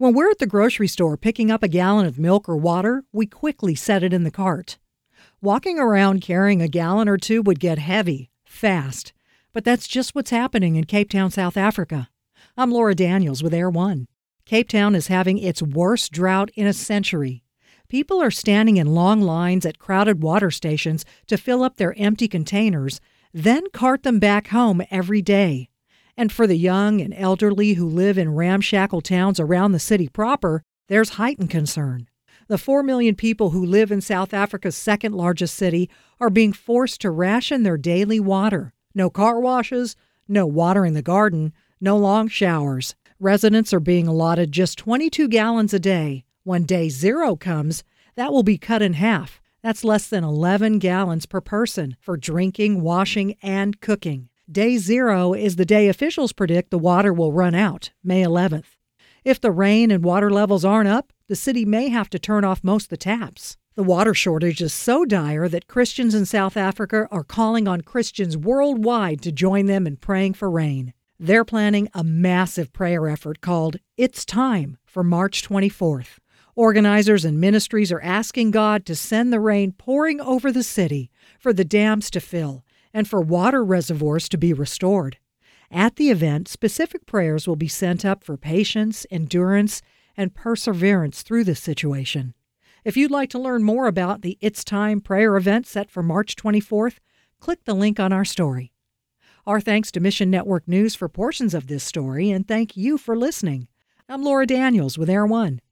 When we're at the grocery store picking up a gallon of milk or water, we quickly set it in the cart. Walking around carrying a gallon or two would get heavy, fast. But that's just what's happening in Cape Town, South Africa. I'm Laura Daniels with Air One. Cape Town is having its worst drought in a century. People are standing in long lines at crowded water stations to fill up their empty containers, then cart them back home every day. And for the young and elderly who live in ramshackle towns around the city proper, there's heightened concern. The 4 million people who live in South Africa's second largest city are being forced to ration their daily water. No car washes, no watering the garden, no long showers. Residents are being allotted just 22 gallons a day. When day zero comes, that will be cut in half. That's less than 11 gallons per person for drinking, washing, and cooking. Day zero is the day officials predict the water will run out, May 11th. If the rain and water levels aren't up, the city may have to turn off most of the taps. The water shortage is so dire that Christians in South Africa are calling on Christians worldwide to join them in praying for rain. They're planning a massive prayer effort called It's Time for March 24th. Organizers and ministries are asking God to send the rain pouring over the city, for the dams to fill, and for water reservoirs to be restored. At the event, specific prayers will be sent up for patience, endurance, and perseverance through this situation. If you'd like to learn more about the It's Time prayer event set for March 24th, click the link on our story. Our thanks to Mission Network News for portions of this story, and thank you for listening. I'm Laura Daniels with Air One.